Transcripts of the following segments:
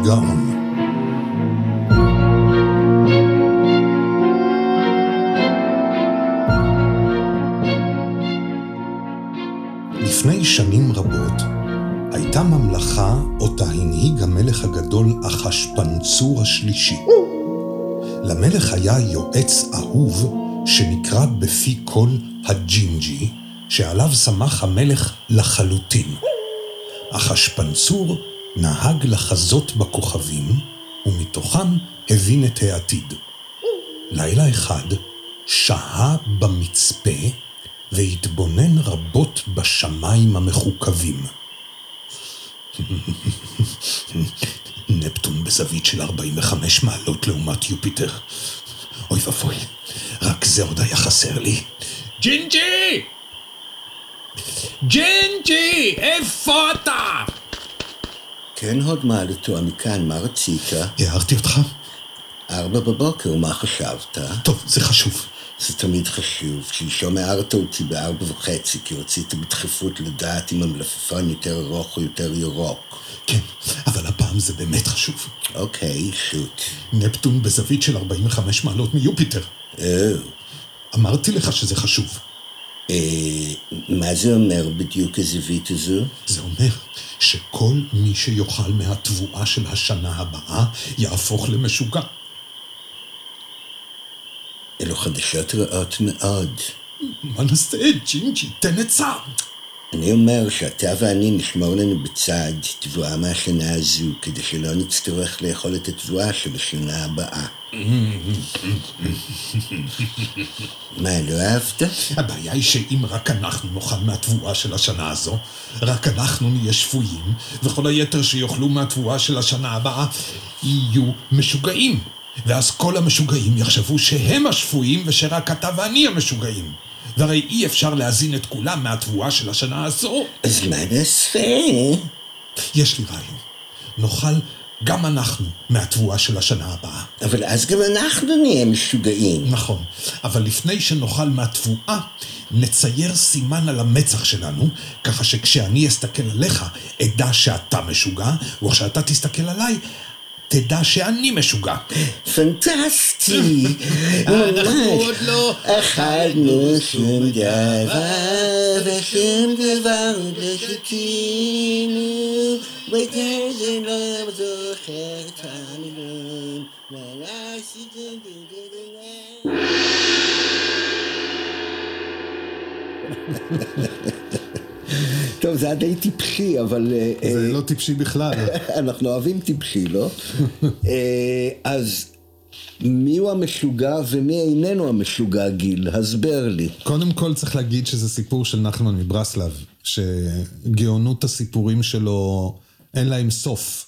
שיגעון. לפני שנים רבות הייתה ממלכה אותה הנהיג המלך הגדול אחשפנצור השלישי. למלך היה יועץ אהוב שנקרא בפי כל הג'ינג'י, שעליו שמח המלך לחלוטין. אחשפנצור נהג לחזות בכוכבים, ומתוכם הבין את העתיד. לילה אחד שהה במצפה והתבונן רבות בשמיים המחוכבים. נפטון בזווית של 45 מעלות לעומת יופיטר. אוי ואבוי, רק זה עוד היה חסר לי. ג'ינג'י! ג'ינג'י! איפה אתה? כן, הוד מעלתו, אני כאן, מה רצית? הערתי אותך? ארבע בבוקר, מה חשבת? טוב, זה חשוב. זה תמיד חשוב. שלשום הערת אותי בארבע וחצי, כי רצית בדחיפות לדעת אם המלפפון יותר ארוך או יותר ירוק. כן, אבל הפעם זה באמת חשוב. אוקיי, shoot. נפטון בזווית של 45 מעלות מיופיטר. או, אמרתי לך שזה חשוב. אה, מה זה אומר בדיוק הזווית הזו? זה אומר שכל מי שיאכל מהתבואה של השנה הבאה יהפוך למשוגע. אלו חדשות רעות מאוד. מה נעשה, ג'ינג'י? תן עצה. אני אומר שאתה ואני נשמור לנו בצד תבואה מהשנה הזו, כדי שלא נצטרך לאכול את התבואה של השנה הבאה. מה, לא אהבת? הבעיה היא שאם רק אנחנו נאכל מהתבואה של השנה הזו, רק אנחנו נהיה שפויים, וכל היתר שיאכלו מהתבואה של השנה הבאה יהיו משוגעים. ואז כל המשוגעים יחשבו שהם השפויים ושרק אתה ואני המשוגעים. והרי אי אפשר להזין את כולם מהתבואה של השנה הזו. אז מה נעשה? יש לי רעיון. נאכל גם אנחנו מהתבואה של השנה הבאה. אבל אז גם אנחנו נהיה משוגעים. נכון, אבל לפני שנאכל מהתבואה, נצייר סימן על המצח שלנו, ככה שכשאני אסתכל עליך, אדע שאתה משוגע, וכשאתה תסתכל עליי, תדע שאני משוגע. פנטסטי! אנחנו ממש. עוד לא... אכלנו שום דבר, ושום דבר עוד לא שתינו, וכזה לא זוכר את המילים. מה לעשות? טוב, זה היה די טיפשי, אבל... אה, אה, זה לא טיפשי בכלל. אנחנו אוהבים טיפשי, לא? אה, אז מי הוא המשוגע ומי איננו המשוגע, גיל? הסבר לי. קודם כל צריך להגיד שזה סיפור של נחמן מברסלב, שגאונות הסיפורים שלו אין להם סוף.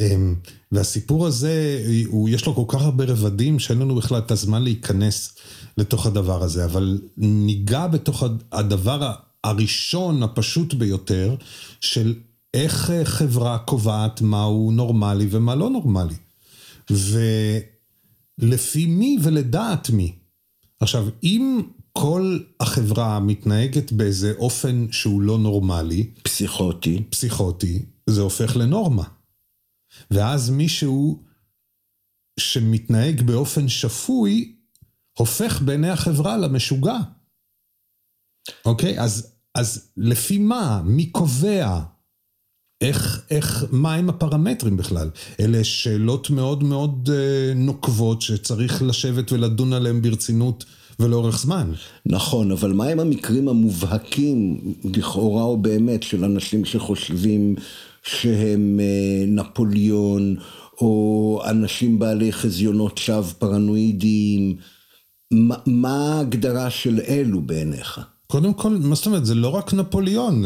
אמ, והסיפור הזה, הוא, יש לו כל כך הרבה רבדים שאין לנו בכלל את הזמן להיכנס לתוך הדבר הזה, אבל ניגע בתוך הדבר הראשון, הפשוט ביותר, של איך אה, חברה קובעת מהו נורמלי ומה לא נורמלי. ולפי מי ולדעת מי. עכשיו, אם כל החברה מתנהגת באיזה אופן שהוא לא נורמלי, פסיכוטי. פסיכוטי, זה הופך לנורמה. ואז מישהו שמתנהג באופן שפוי, הופך בעיני החברה למשוגע. אוקיי? אז, אז לפי מה? מי קובע? איך, איך, מה הם הפרמטרים בכלל? אלה שאלות מאוד מאוד אה, נוקבות שצריך לשבת ולדון עליהן ברצינות ולאורך זמן. נכון, אבל מה הם המקרים המובהקים, לכאורה או באמת, של אנשים שחושבים שהם אה, נפוליאון, או אנשים בעלי חזיונות שווא פרנואידיים? מה, מה ההגדרה של אלו בעיניך? קודם כל, מה זאת אומרת? זה לא רק נפוליאון.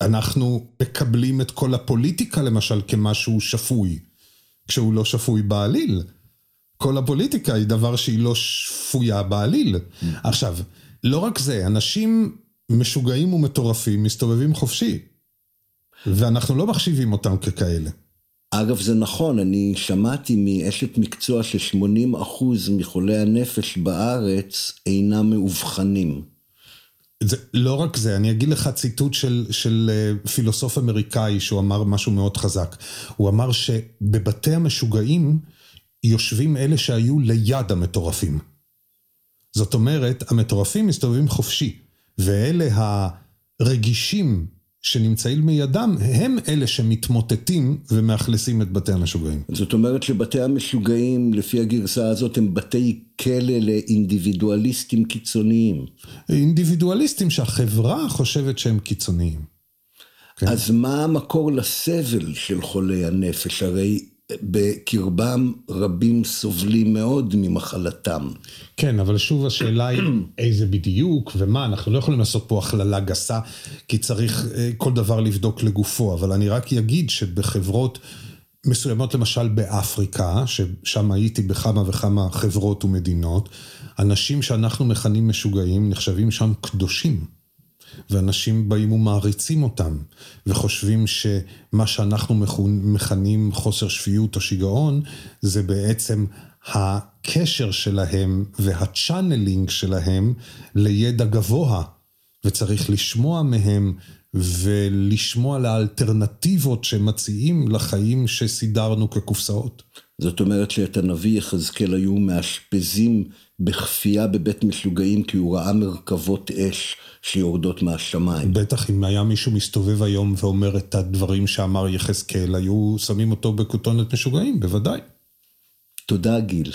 אנחנו מקבלים את כל הפוליטיקה למשל כמשהו שפוי, כשהוא לא שפוי בעליל. כל הפוליטיקה היא דבר שהיא לא שפויה בעליל. עכשיו, לא רק זה, אנשים משוגעים ומטורפים מסתובבים חופשי, ואנחנו לא מחשיבים אותם ככאלה. אגב, זה נכון, אני שמעתי מאשת מקצוע ש-80% מחולי הנפש בארץ אינם מאובחנים. זה, לא רק זה, אני אגיד לך ציטוט של, של אה, פילוסוף אמריקאי שהוא אמר משהו מאוד חזק. הוא אמר שבבתי המשוגעים יושבים אלה שהיו ליד המטורפים. זאת אומרת, המטורפים מסתובבים חופשי, ואלה הרגישים שנמצאים מידם, הם אלה שמתמוטטים ומאכלסים את בתי המשוגעים. זאת אומרת שבתי המשוגעים, לפי הגרסה הזאת, הם בתי כלא לאינדיבידואליסטים קיצוניים. אינדיבידואליסטים שהחברה חושבת שהם קיצוניים. כן. אז מה המקור לסבל של חולי הנפש? הרי בקרבם רבים סובלים מאוד ממחלתם. כן, אבל שוב השאלה היא איזה בדיוק ומה, אנחנו לא יכולים לעשות פה הכללה גסה, כי צריך אה, כל דבר לבדוק לגופו, אבל אני רק אגיד שבחברות מסוימות, למשל באפריקה, ששם הייתי בכמה וכמה חברות ומדינות, אנשים שאנחנו מכנים משוגעים נחשבים שם קדושים. ואנשים באים ומעריצים אותם, וחושבים שמה שאנחנו מכנים חוסר שפיות או שיגעון, זה בעצם הקשר שלהם והצ'אנלינג שלהם לידע גבוה, וצריך לשמוע מהם ולשמוע לאלטרנטיבות שמציעים לחיים שסידרנו כקופסאות. זאת אומרת שאת הנביא יחזקאל היו מאשפזים בכפייה בבית משוגעים כי הוא ראה מרכבות אש שיורדות מהשמיים. בטח אם היה מישהו מסתובב היום ואומר את הדברים שאמר יחזקאל, היו שמים אותו בכותונת משוגעים, בוודאי. תודה גיל.